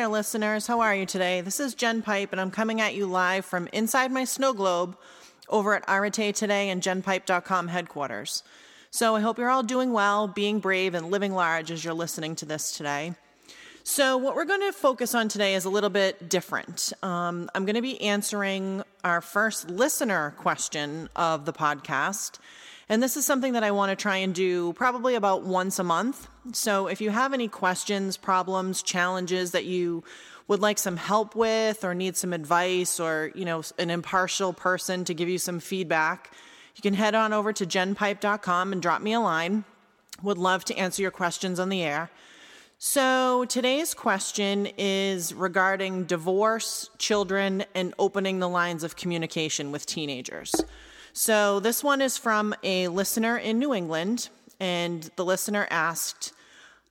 there, listeners. How are you today? This is Jen Pipe, and I'm coming at you live from inside my snow globe over at Arete Today and GenPipe.com headquarters. So I hope you're all doing well, being brave, and living large as you're listening to this today. So, what we're going to focus on today is a little bit different. Um, I'm going to be answering our first listener question of the podcast. And this is something that I want to try and do probably about once a month. So if you have any questions, problems, challenges that you would like some help with or need some advice or, you know, an impartial person to give you some feedback, you can head on over to genpipe.com and drop me a line. Would love to answer your questions on the air. So, today's question is regarding divorce, children, and opening the lines of communication with teenagers. So this one is from a listener in New England, and the listener asked,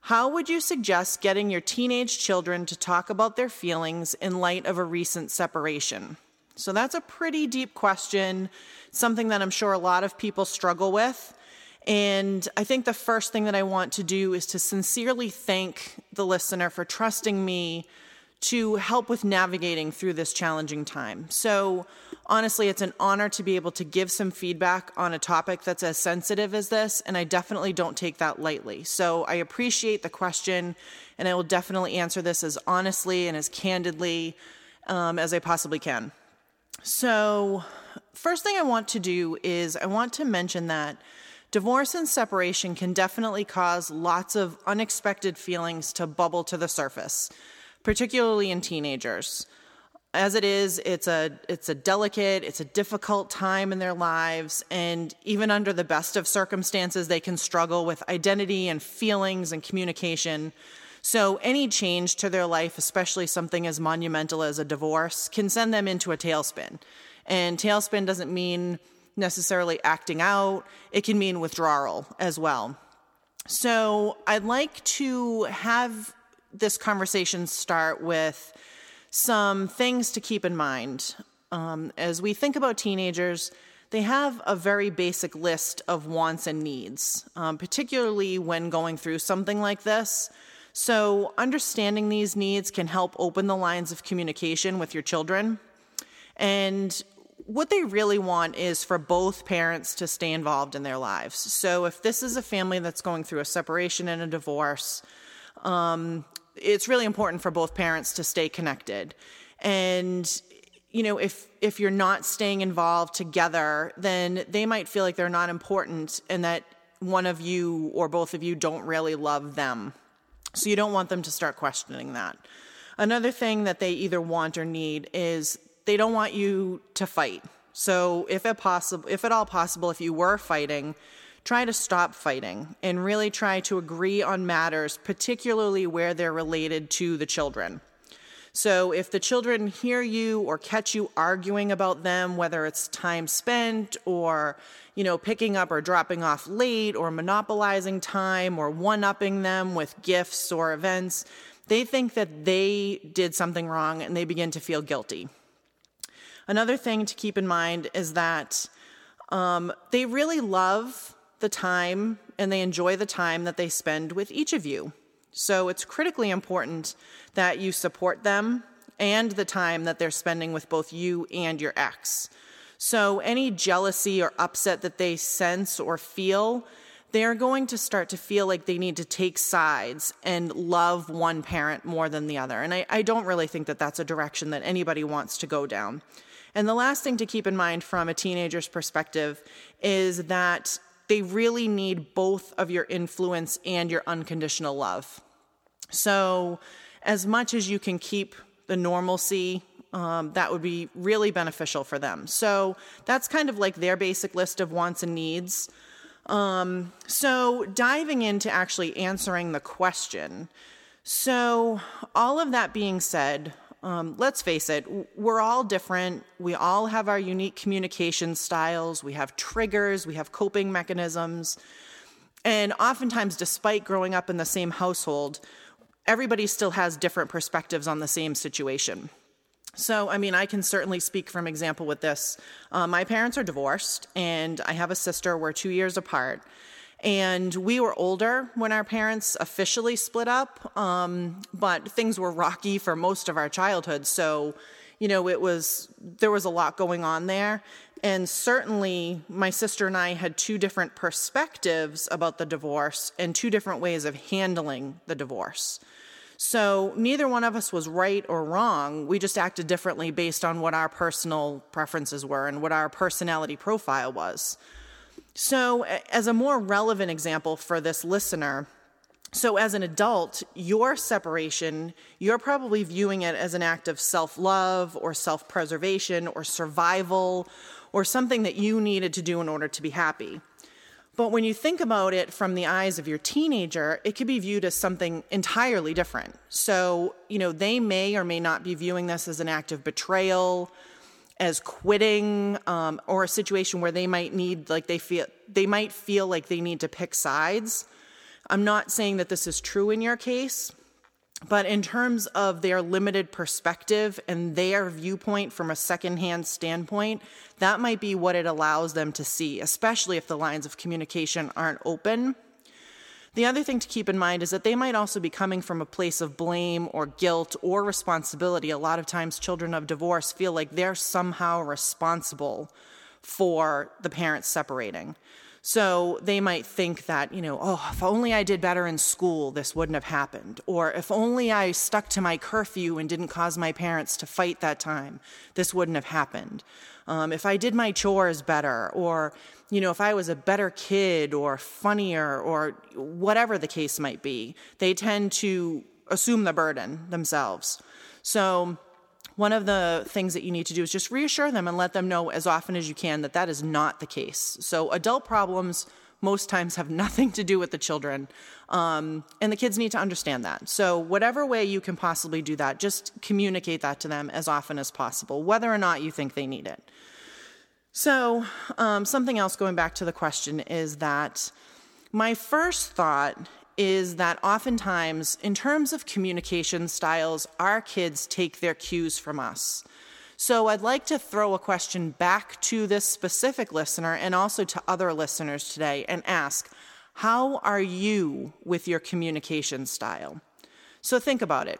How would you suggest getting your teenage children to talk about their feelings in light of a recent separation? So that's a pretty deep question, something that I'm sure a lot of people struggle with. And I think the first thing that I want to do is to sincerely thank the listener for trusting me to help with navigating through this challenging time. So, honestly, it's an honor to be able to give some feedback on a topic that's as sensitive as this, and I definitely don't take that lightly. So, I appreciate the question, and I will definitely answer this as honestly and as candidly um, as I possibly can. So, first thing I want to do is I want to mention that. Divorce and separation can definitely cause lots of unexpected feelings to bubble to the surface particularly in teenagers. As it is, it's a it's a delicate, it's a difficult time in their lives and even under the best of circumstances they can struggle with identity and feelings and communication. So any change to their life, especially something as monumental as a divorce, can send them into a tailspin. And tailspin doesn't mean necessarily acting out, it can mean withdrawal as well. So I'd like to have this conversation start with some things to keep in mind. Um, as we think about teenagers, they have a very basic list of wants and needs, um, particularly when going through something like this. So, understanding these needs can help open the lines of communication with your children. And what they really want is for both parents to stay involved in their lives. So, if this is a family that's going through a separation and a divorce, um, it's really important for both parents to stay connected. And you know, if if you're not staying involved together, then they might feel like they're not important and that one of you or both of you don't really love them. So you don't want them to start questioning that. Another thing that they either want or need is they don't want you to fight. So if it possible if at all possible if you were fighting, try to stop fighting and really try to agree on matters, particularly where they're related to the children. So if the children hear you or catch you arguing about them, whether it's time spent or, you know, picking up or dropping off late or monopolizing time or one upping them with gifts or events, they think that they did something wrong and they begin to feel guilty. Another thing to keep in mind is that um, they really love the time and they enjoy the time that they spend with each of you. So it's critically important that you support them and the time that they're spending with both you and your ex. So any jealousy or upset that they sense or feel, they're going to start to feel like they need to take sides and love one parent more than the other. And I, I don't really think that that's a direction that anybody wants to go down. And the last thing to keep in mind from a teenager's perspective is that they really need both of your influence and your unconditional love. So, as much as you can keep the normalcy, um, that would be really beneficial for them. So, that's kind of like their basic list of wants and needs. Um, so, diving into actually answering the question. So, all of that being said, um, let's face it, we're all different. We all have our unique communication styles. We have triggers, we have coping mechanisms. And oftentimes, despite growing up in the same household, everybody still has different perspectives on the same situation. So, I mean, I can certainly speak from example with this. Uh, my parents are divorced, and I have a sister. We're two years apart. And we were older when our parents officially split up, um, but things were rocky for most of our childhood. So, you know, it was, there was a lot going on there. And certainly, my sister and I had two different perspectives about the divorce and two different ways of handling the divorce. So, neither one of us was right or wrong. We just acted differently based on what our personal preferences were and what our personality profile was. So, as a more relevant example for this listener, so as an adult, your separation, you're probably viewing it as an act of self love or self preservation or survival or something that you needed to do in order to be happy. But when you think about it from the eyes of your teenager, it could be viewed as something entirely different. So, you know, they may or may not be viewing this as an act of betrayal, as quitting um, or a situation where they might need like they feel they might feel like they need to pick sides. I'm not saying that this is true in your case but in terms of their limited perspective and their viewpoint from a secondhand standpoint that might be what it allows them to see especially if the lines of communication aren't open the other thing to keep in mind is that they might also be coming from a place of blame or guilt or responsibility. A lot of times, children of divorce feel like they're somehow responsible for the parents separating. So they might think that, you know, oh, if only I did better in school, this wouldn't have happened. Or if only I stuck to my curfew and didn't cause my parents to fight that time, this wouldn't have happened. Um, if I did my chores better, or, you know, if I was a better kid or funnier or whatever the case might be, they tend to assume the burden themselves. So, one of the things that you need to do is just reassure them and let them know as often as you can that that is not the case. So, adult problems most times have nothing to do with the children. Um, and the kids need to understand that. So, whatever way you can possibly do that, just communicate that to them as often as possible, whether or not you think they need it. So, um, something else going back to the question is that my first thought is that oftentimes, in terms of communication styles, our kids take their cues from us. So I'd like to throw a question back to this specific listener and also to other listeners today and ask, how are you with your communication style? So think about it.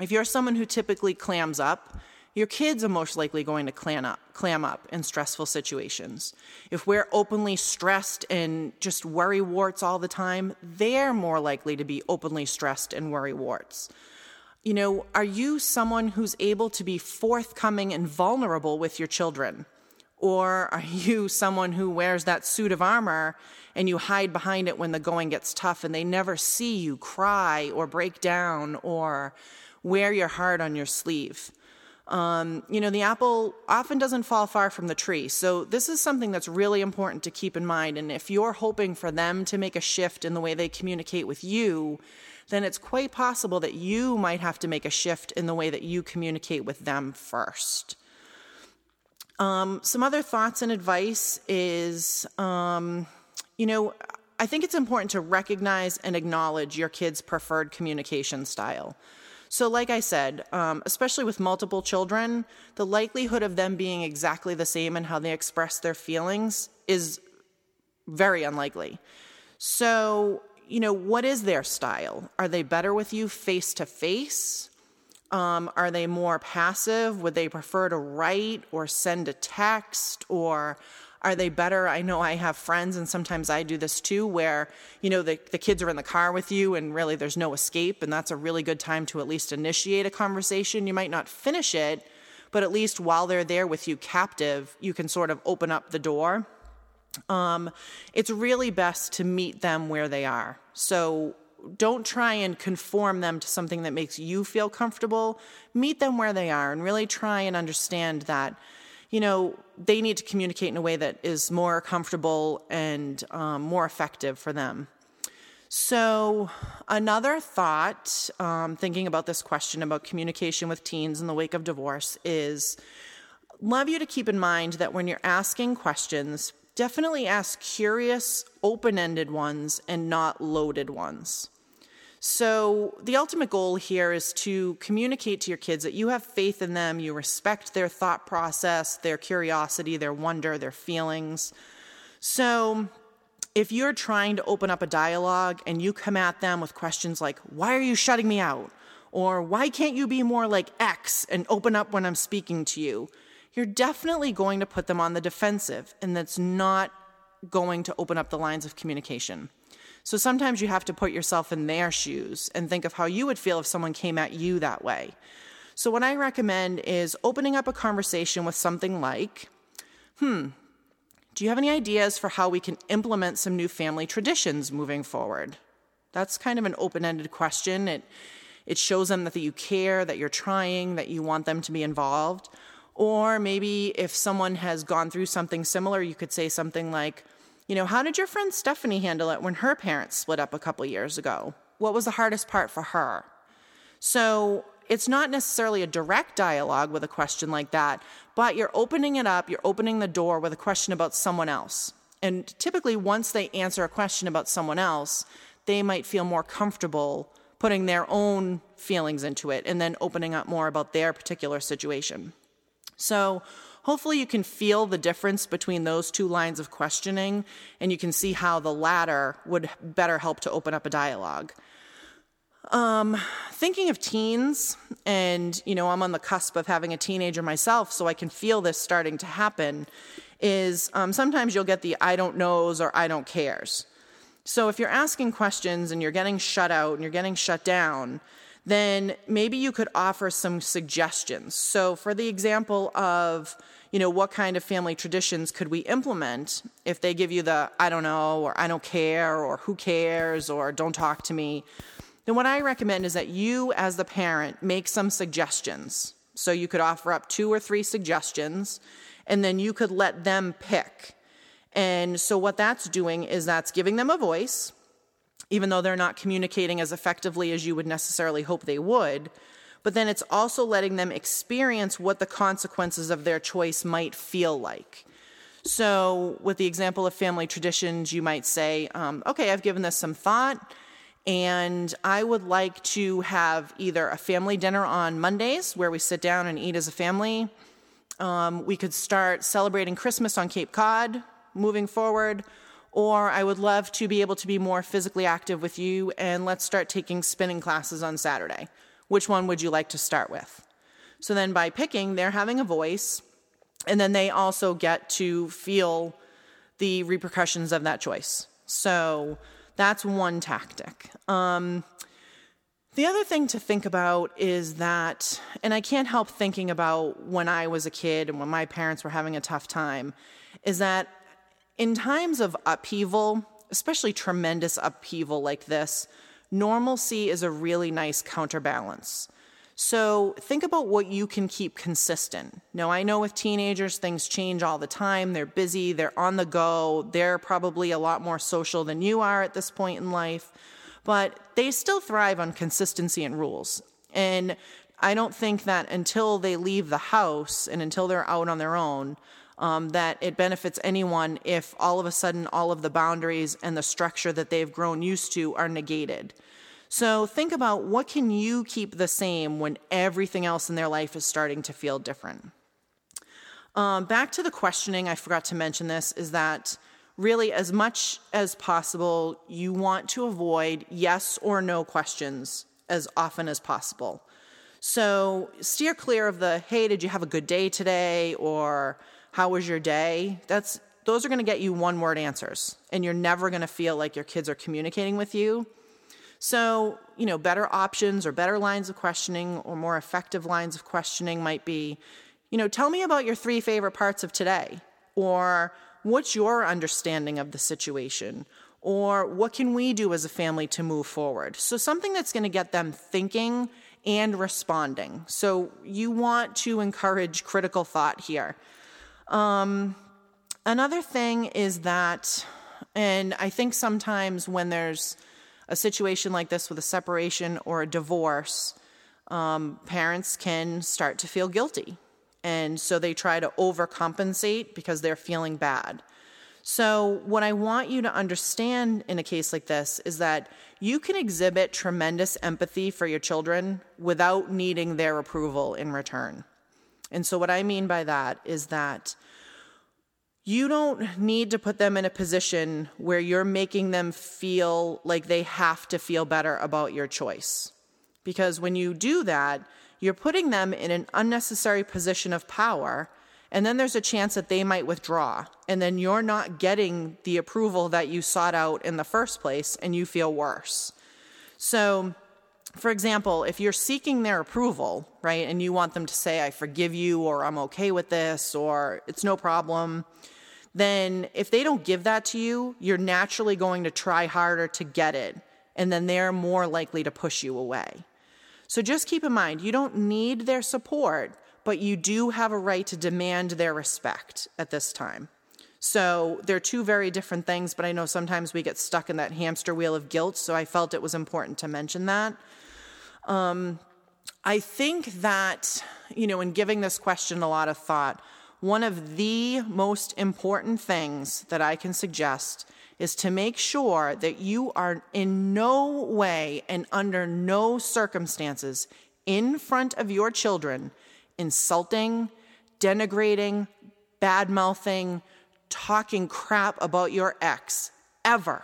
If you're someone who typically clams up, your kids are most likely going to clam up, clam up in stressful situations. If we're openly stressed and just worry warts all the time, they're more likely to be openly stressed and worry warts. You know, are you someone who's able to be forthcoming and vulnerable with your children? Or are you someone who wears that suit of armor and you hide behind it when the going gets tough and they never see you cry or break down or wear your heart on your sleeve? Um, you know, the apple often doesn't fall far from the tree. So, this is something that's really important to keep in mind. And if you're hoping for them to make a shift in the way they communicate with you, then it's quite possible that you might have to make a shift in the way that you communicate with them first. Um, some other thoughts and advice is, um, you know, I think it's important to recognize and acknowledge your kid's preferred communication style. So, like I said, um, especially with multiple children, the likelihood of them being exactly the same in how they express their feelings is very unlikely. So, you know, what is their style? Are they better with you face to face? Are they more passive? Would they prefer to write or send a text? Or are they better? I know I have friends, and sometimes I do this too, where, you know, the, the kids are in the car with you and really there's no escape, and that's a really good time to at least initiate a conversation. You might not finish it, but at least while they're there with you captive, you can sort of open up the door. Um, it's really best to meet them where they are. So don't try and conform them to something that makes you feel comfortable. Meet them where they are and really try and understand that you know, they need to communicate in a way that is more comfortable and um, more effective for them. So, another thought, um, thinking about this question about communication with teens in the wake of divorce, is love you to keep in mind that when you're asking questions, definitely ask curious, open ended ones and not loaded ones. So, the ultimate goal here is to communicate to your kids that you have faith in them, you respect their thought process, their curiosity, their wonder, their feelings. So, if you're trying to open up a dialogue and you come at them with questions like, Why are you shutting me out? Or why can't you be more like X and open up when I'm speaking to you? You're definitely going to put them on the defensive, and that's not going to open up the lines of communication. So sometimes you have to put yourself in their shoes and think of how you would feel if someone came at you that way. So, what I recommend is opening up a conversation with something like, hmm, do you have any ideas for how we can implement some new family traditions moving forward? That's kind of an open ended question. It, it shows them that you care, that you're trying, that you want them to be involved. Or maybe if someone has gone through something similar, you could say something like, you know, how did your friend Stephanie handle it when her parents split up a couple years ago? What was the hardest part for her? So it's not necessarily a direct dialogue with a question like that, but you're opening it up, you're opening the door with a question about someone else. And typically, once they answer a question about someone else, they might feel more comfortable putting their own feelings into it and then opening up more about their particular situation. So, hopefully, you can feel the difference between those two lines of questioning and you can see how the latter would better help to open up a dialogue. Um, thinking of teens, and you know, I'm on the cusp of having a teenager myself, so I can feel this starting to happen. Is um, sometimes you'll get the I don't knows or I don't cares. So if you're asking questions and you're getting shut out and you're getting shut down, then maybe you could offer some suggestions. So for the example of, you know, what kind of family traditions could we implement if they give you the I don't know or I don't care or who cares or don't talk to me? then what I recommend is that you, as the parent, make some suggestions. So you could offer up two or three suggestions, and then you could let them pick. And so what that's doing is that's giving them a voice, even though they're not communicating as effectively as you would necessarily hope they would. But then it's also letting them experience what the consequences of their choice might feel like. So, with the example of family traditions, you might say, um, okay, I've given this some thought and I would like to have either a family dinner on Mondays where we sit down and eat as a family. Um, we could start celebrating Christmas on Cape Cod moving forward. Or I would love to be able to be more physically active with you and let's start taking spinning classes on Saturday. Which one would you like to start with? So then by picking, they're having a voice, and then they also get to feel the repercussions of that choice. So that's one tactic. Um, the other thing to think about is that, and I can't help thinking about when I was a kid and when my parents were having a tough time, is that in times of upheaval, especially tremendous upheaval like this, normalcy is a really nice counterbalance. So think about what you can keep consistent. Now, I know with teenagers, things change all the time. They're busy, they're on the go, they're probably a lot more social than you are at this point in life, but they still thrive on consistency and rules. And I don't think that until they leave the house and until they're out on their own, um, that it benefits anyone if all of a sudden all of the boundaries and the structure that they've grown used to are negated. So think about what can you keep the same when everything else in their life is starting to feel different. Um, back to the questioning, I forgot to mention this, is that really, as much as possible, you want to avoid yes or no questions as often as possible. So steer clear of the, hey, did you have a good day today? Or how was your day? That's those are going to get you one word answers, and you're never going to feel like your kids are communicating with you so, you know, better options or better lines of questioning or more effective lines of questioning might be, you know, tell me about your three favorite parts of today, or what's your understanding of the situation, or what can we do as a family to move forward? So, something that's going to get them thinking and responding. So, you want to encourage critical thought here. Um, another thing is that, and I think sometimes when there's a situation like this with a separation or a divorce, um, parents can start to feel guilty. And so they try to overcompensate because they're feeling bad. So, what I want you to understand in a case like this is that you can exhibit tremendous empathy for your children without needing their approval in return. And so, what I mean by that is that you don't need to put them in a position where you're making them feel like they have to feel better about your choice. Because when you do that, you're putting them in an unnecessary position of power, and then there's a chance that they might withdraw, and then you're not getting the approval that you sought out in the first place, and you feel worse. So, for example, if you're seeking their approval, right, and you want them to say, I forgive you, or I'm okay with this, or it's no problem, then if they don't give that to you, you're naturally going to try harder to get it, and then they're more likely to push you away. So just keep in mind, you don't need their support, but you do have a right to demand their respect at this time. So they're two very different things, but I know sometimes we get stuck in that hamster wheel of guilt, so I felt it was important to mention that. Um, I think that, you know, in giving this question a lot of thought, one of the most important things that I can suggest is to make sure that you are in no way and under no circumstances in front of your children insulting, denigrating, bad mouthing, talking crap about your ex ever.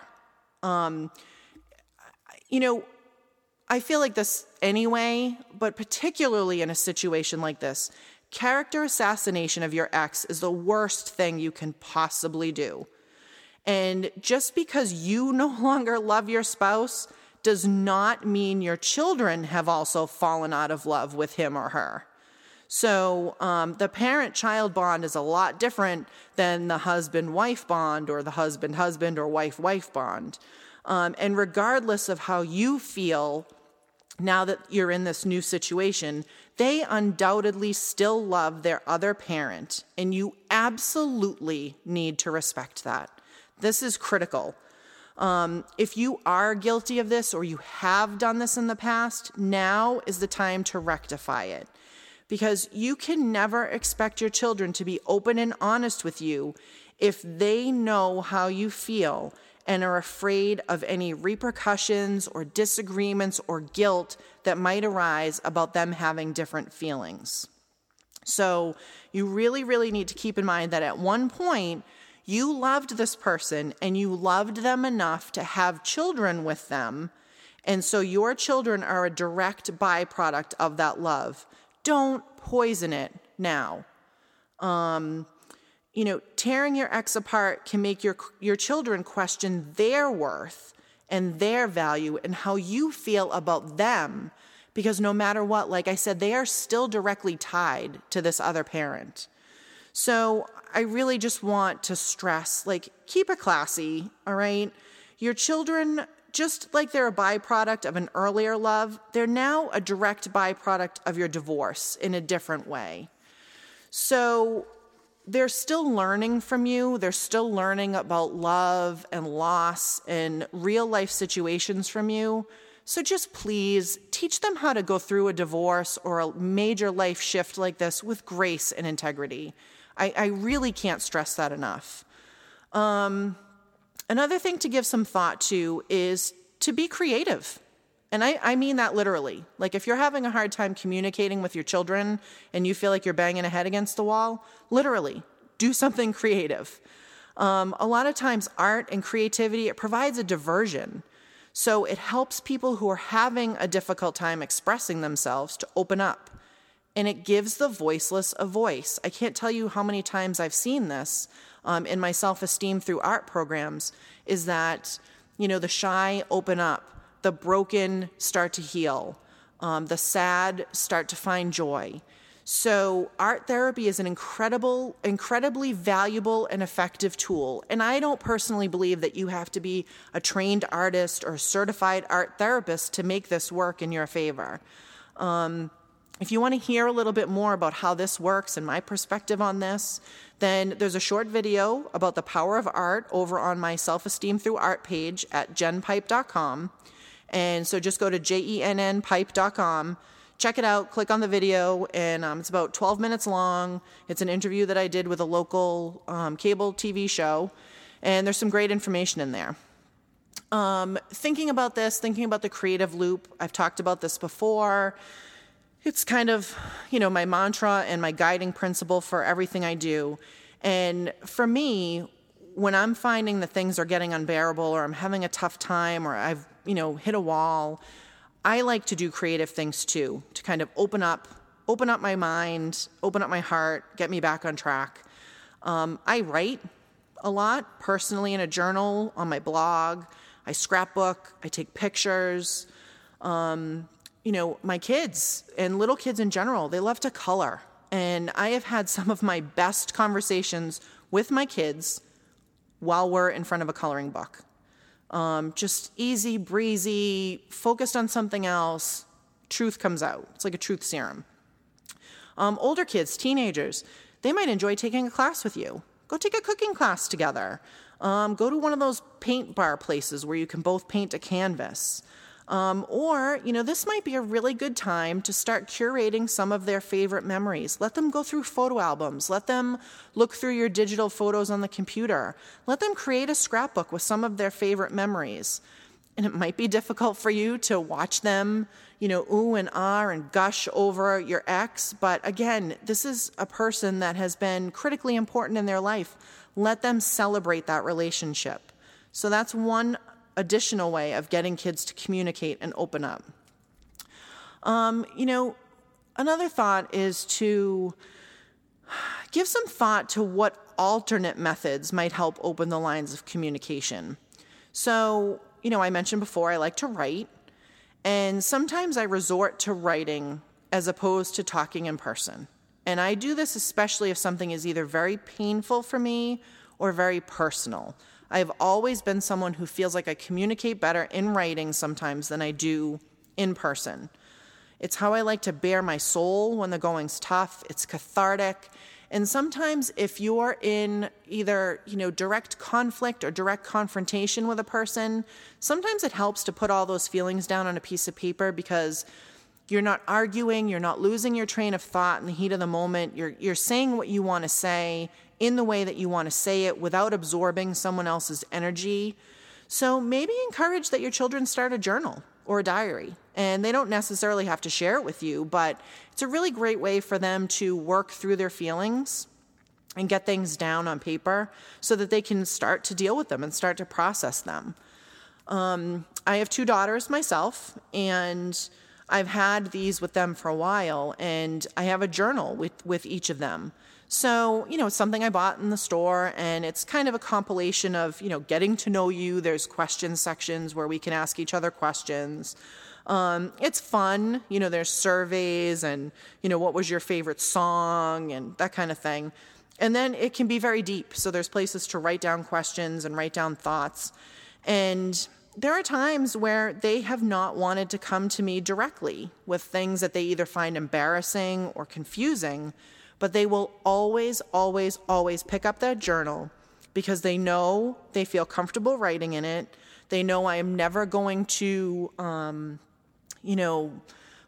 Um, you know, I feel like this anyway, but particularly in a situation like this, character assassination of your ex is the worst thing you can possibly do. And just because you no longer love your spouse does not mean your children have also fallen out of love with him or her. So um, the parent child bond is a lot different than the husband wife bond or the husband husband or wife wife bond. Um, and regardless of how you feel now that you're in this new situation, they undoubtedly still love their other parent, and you absolutely need to respect that. This is critical. Um, if you are guilty of this or you have done this in the past, now is the time to rectify it. Because you can never expect your children to be open and honest with you if they know how you feel and are afraid of any repercussions or disagreements or guilt that might arise about them having different feelings. So, you really, really need to keep in mind that at one point, you loved this person and you loved them enough to have children with them. And so your children are a direct byproduct of that love. Don't poison it now. Um, you know, tearing your ex apart can make your, your children question their worth and their value and how you feel about them. Because no matter what, like I said, they are still directly tied to this other parent. So I really just want to stress like, keep it classy, all right? Your children, just like they're a byproduct of an earlier love, they're now a direct byproduct of your divorce in a different way. So they're still learning from you. They're still learning about love and loss and real life situations from you. So just please teach them how to go through a divorce or a major life shift like this with grace and integrity. I, I really can't stress that enough. Um, another thing to give some thought to is to be creative. And I, I mean that literally. Like, if you're having a hard time communicating with your children and you feel like you're banging a head against the wall, literally, do something creative. Um, a lot of times, art and creativity, it provides a diversion. So it helps people who are having a difficult time expressing themselves to open up and it gives the voiceless a voice. I can't tell you how many times I've seen this um, in my self esteem through art programs is that, you know, the shy open up, the broken start to heal, um, the sad start to find joy. So, art therapy is an incredible, incredibly valuable and effective tool. And I don't personally believe that you have to be a trained artist or certified art therapist to make this work in your favor. Um, if you want to hear a little bit more about how this works and my perspective on this, then there's a short video about the power of art over on my self esteem through art page at jenpipe.com. And so just go to jennpipe.com, check it out, click on the video, and um, it's about 12 minutes long. It's an interview that I did with a local um, cable TV show, and there's some great information in there. Um, thinking about this, thinking about the creative loop, I've talked about this before it's kind of, you know, my mantra and my guiding principle for everything I do. And for me, when I'm finding that things are getting unbearable or I'm having a tough time or I've, you know, hit a wall, I like to do creative things too, to kind of open up, open up my mind, open up my heart, get me back on track. Um, I write a lot personally in a journal, on my blog. I scrapbook, I take pictures. Um, you know, my kids and little kids in general, they love to color. And I have had some of my best conversations with my kids while we're in front of a coloring book. Um, just easy, breezy, focused on something else, truth comes out. It's like a truth serum. Um, older kids, teenagers, they might enjoy taking a class with you. Go take a cooking class together. Um, go to one of those paint bar places where you can both paint a canvas. Um, or, you know, this might be a really good time to start curating some of their favorite memories. Let them go through photo albums. Let them look through your digital photos on the computer. Let them create a scrapbook with some of their favorite memories. And it might be difficult for you to watch them, you know, ooh and ah and gush over your ex. But again, this is a person that has been critically important in their life. Let them celebrate that relationship. So that's one additional way of getting kids to communicate and open up. Um, you know, another thought is to give some thought to what alternate methods might help open the lines of communication. So, you know, I mentioned before I like to write, and sometimes I resort to writing as opposed to talking in person. And I do this especially if something is either very painful for me or very personal. I have always been someone who feels like I communicate better in writing sometimes than I do in person. It's how I like to bare my soul when the going's tough. It's cathartic. And sometimes if you're in either, you know, direct conflict or direct confrontation with a person, sometimes it helps to put all those feelings down on a piece of paper because you're not arguing, you're not losing your train of thought in the heat of the moment. You're you're saying what you want to say in the way that you want to say it without absorbing someone else's energy. So maybe encourage that your children start a journal or a diary. And they don't necessarily have to share it with you, but it's a really great way for them to work through their feelings and get things down on paper so that they can start to deal with them and start to process them. Um, I have two daughters myself, and I've had these with them for a while, and I have a journal with, with each of them. So, you know, it's something I bought in the store and it's kind of a compilation of, you know, getting to know you. There's question sections where we can ask each other questions. Um, it's fun, you know, there's surveys and, you know, what was your favorite song and that kind of thing. And then it can be very deep. So there's places to write down questions and write down thoughts. And there are times where they have not wanted to come to me directly with things that they either find embarrassing or confusing but they will always, always, always pick up that journal because they know they feel comfortable writing in it. They know I am never going to, um, you know,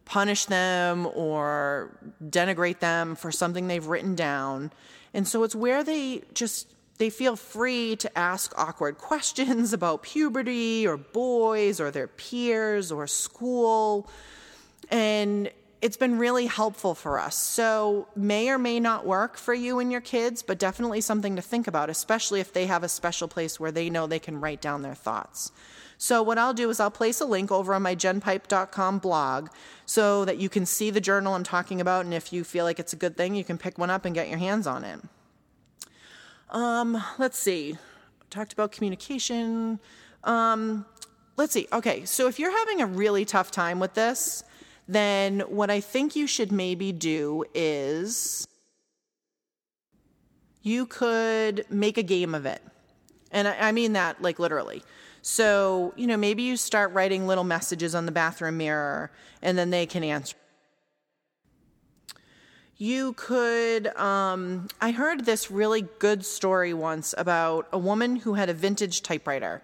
punish them or denigrate them for something they've written down. And so it's where they just they feel free to ask awkward questions about puberty or boys or their peers or school. And it's been really helpful for us. So, may or may not work for you and your kids, but definitely something to think about, especially if they have a special place where they know they can write down their thoughts. So, what I'll do is I'll place a link over on my genpipe.com blog so that you can see the journal I'm talking about. And if you feel like it's a good thing, you can pick one up and get your hands on it. Um, let's see. Talked about communication. Um, let's see. Okay, so if you're having a really tough time with this, then what I think you should maybe do is you could make a game of it. And I, mean that like literally. So, you know, maybe you start writing little messages on the bathroom mirror and then they can answer. You could, um, I heard this really good story once about a woman who had a vintage typewriter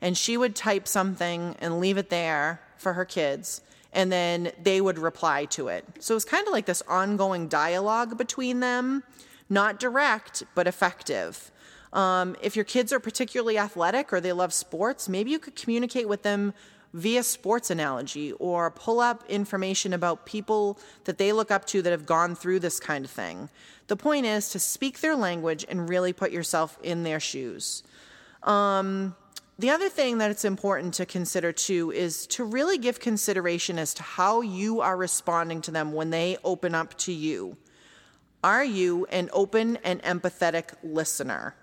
and she would type something and leave it there for her kids and then they would reply to it. So it was kind of like this ongoing dialogue between them, not direct, but effective. Um, if your kids are particularly athletic or they love sports, maybe you could communicate with them via sports analogy or pull up information about people that they look up to that have gone through this kind of thing. The point is to speak their language and really put yourself in their shoes. Um, the other thing that it's important to consider too is to really give consideration as to how you are responding to them when they open up to you. Are you an open and empathetic listener?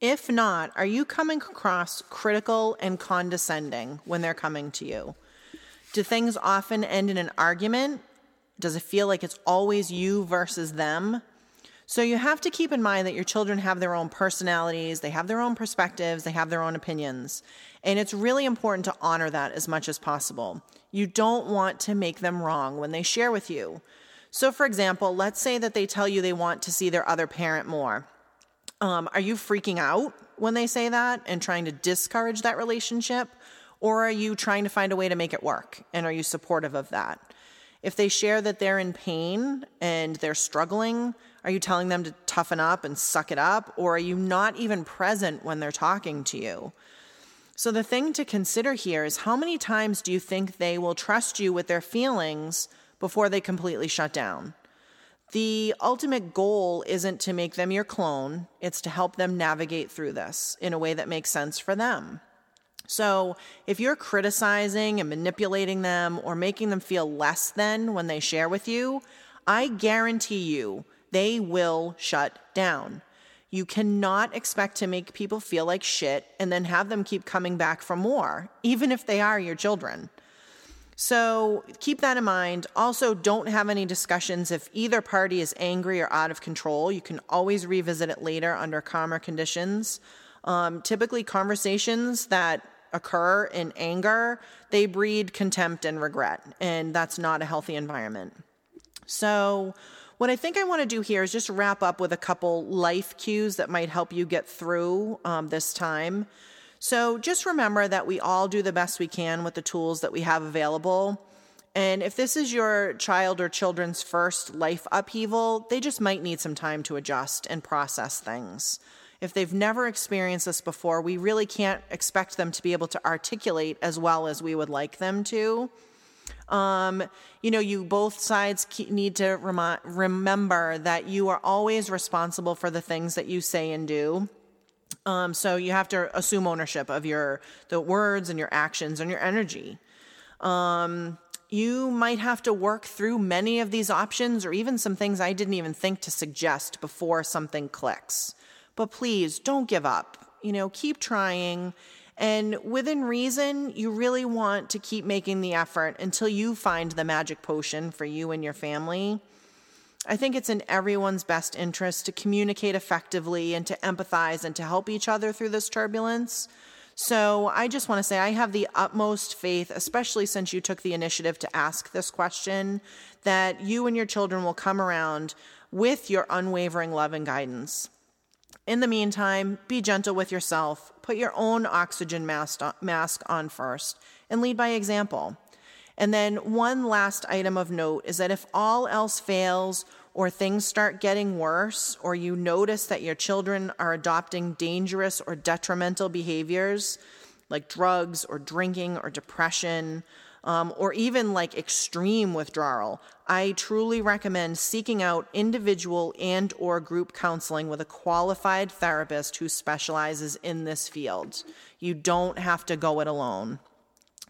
If not, are you coming across critical and condescending when they're coming to you? Do things often end in an argument? Does it feel like it's always you versus them? So you have to keep in mind that your children have their own personalities, they have their own perspectives, they have their own opinions. And it's really important to honor that as much as possible. You don't want to make them wrong when they share with you. So, for example, let's say that they tell you they want to see their other parent more. Um, are you freaking out when they say that and trying to discourage that relationship? Or are you trying to find a way to make it work? And are you supportive of that? If they share that they're in pain and they're struggling, are you telling them to toughen up and suck it up? Or are you not even present when they're talking to you? So, the thing to consider here is how many times do you think they will trust you with their feelings before they completely shut down? The ultimate goal isn't to make them your clone, it's to help them navigate through this in a way that makes sense for them. So, if you're criticizing and manipulating them or making them feel less than when they share with you, I guarantee you they will shut down. You cannot expect to make people feel like shit and then have them keep coming back for more, even if they are your children. So keep that in mind. Also, don't have any discussions if either party is angry or out of control. You can always revisit it later under calmer conditions. Um, typically, conversations that occur in anger they breed contempt and regret, and that's not a healthy environment. So, what I think I want to do here is just wrap up with a couple life cues that might help you get through um, this time. So just remember that we all do the best we can with the tools that we have available. And if this is your child or children's first life upheaval, they just might need some time to adjust and process things. If they've never experienced this before, we really can't expect them to be able to articulate as well as we would like them to. Um, you know, you both sides need to rem- remember that you are always responsible for the things that you say and do. Um, so you have to assume ownership of your the words and your actions and your energy. Um, you might have to work through many of these options or even some things I didn't even think to suggest before something clicks. But please don't give up. You know, keep trying. And within reason, you really want to keep making the effort until you find the magic potion for you and your family. I think it's in everyone's best interest to communicate effectively and to empathize and to help each other through this turbulence. So I just want to say I have the utmost faith, especially since you took the initiative to ask this question, that you and your children will come around with your unwavering love and guidance. In the meantime, be gentle with yourself, put your own oxygen mask on first, and lead by example. And then, one last item of note is that if all else fails, or things start getting worse, or you notice that your children are adopting dangerous or detrimental behaviors like drugs or drinking or depression, um, or even like extreme withdrawal, I truly recommend seeking out individual and or group counseling with a qualified therapist who specializes in this field. You don't have to go it alone.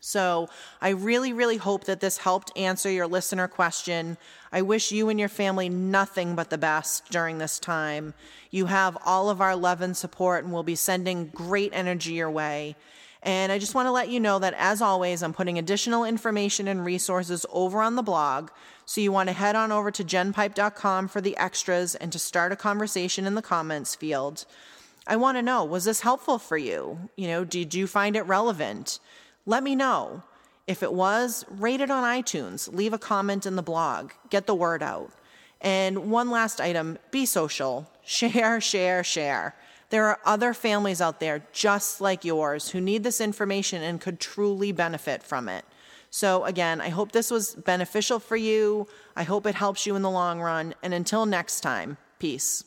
So I really, really hope that this helped answer your listener question. I wish you and your family nothing but the best during this time. You have all of our love and support, and we'll be sending great energy your way. And I just want to let you know that, as always, I'm putting additional information and resources over on the blog. So you want to head on over to genpipe.com for the extras and to start a conversation in the comments field. I want to know was this helpful for you? You know, did you find it relevant? Let me know. If it was, rate it on iTunes, leave a comment in the blog, get the word out. And one last item be social. Share, share, share. There are other families out there just like yours who need this information and could truly benefit from it. So, again, I hope this was beneficial for you. I hope it helps you in the long run. And until next time, peace.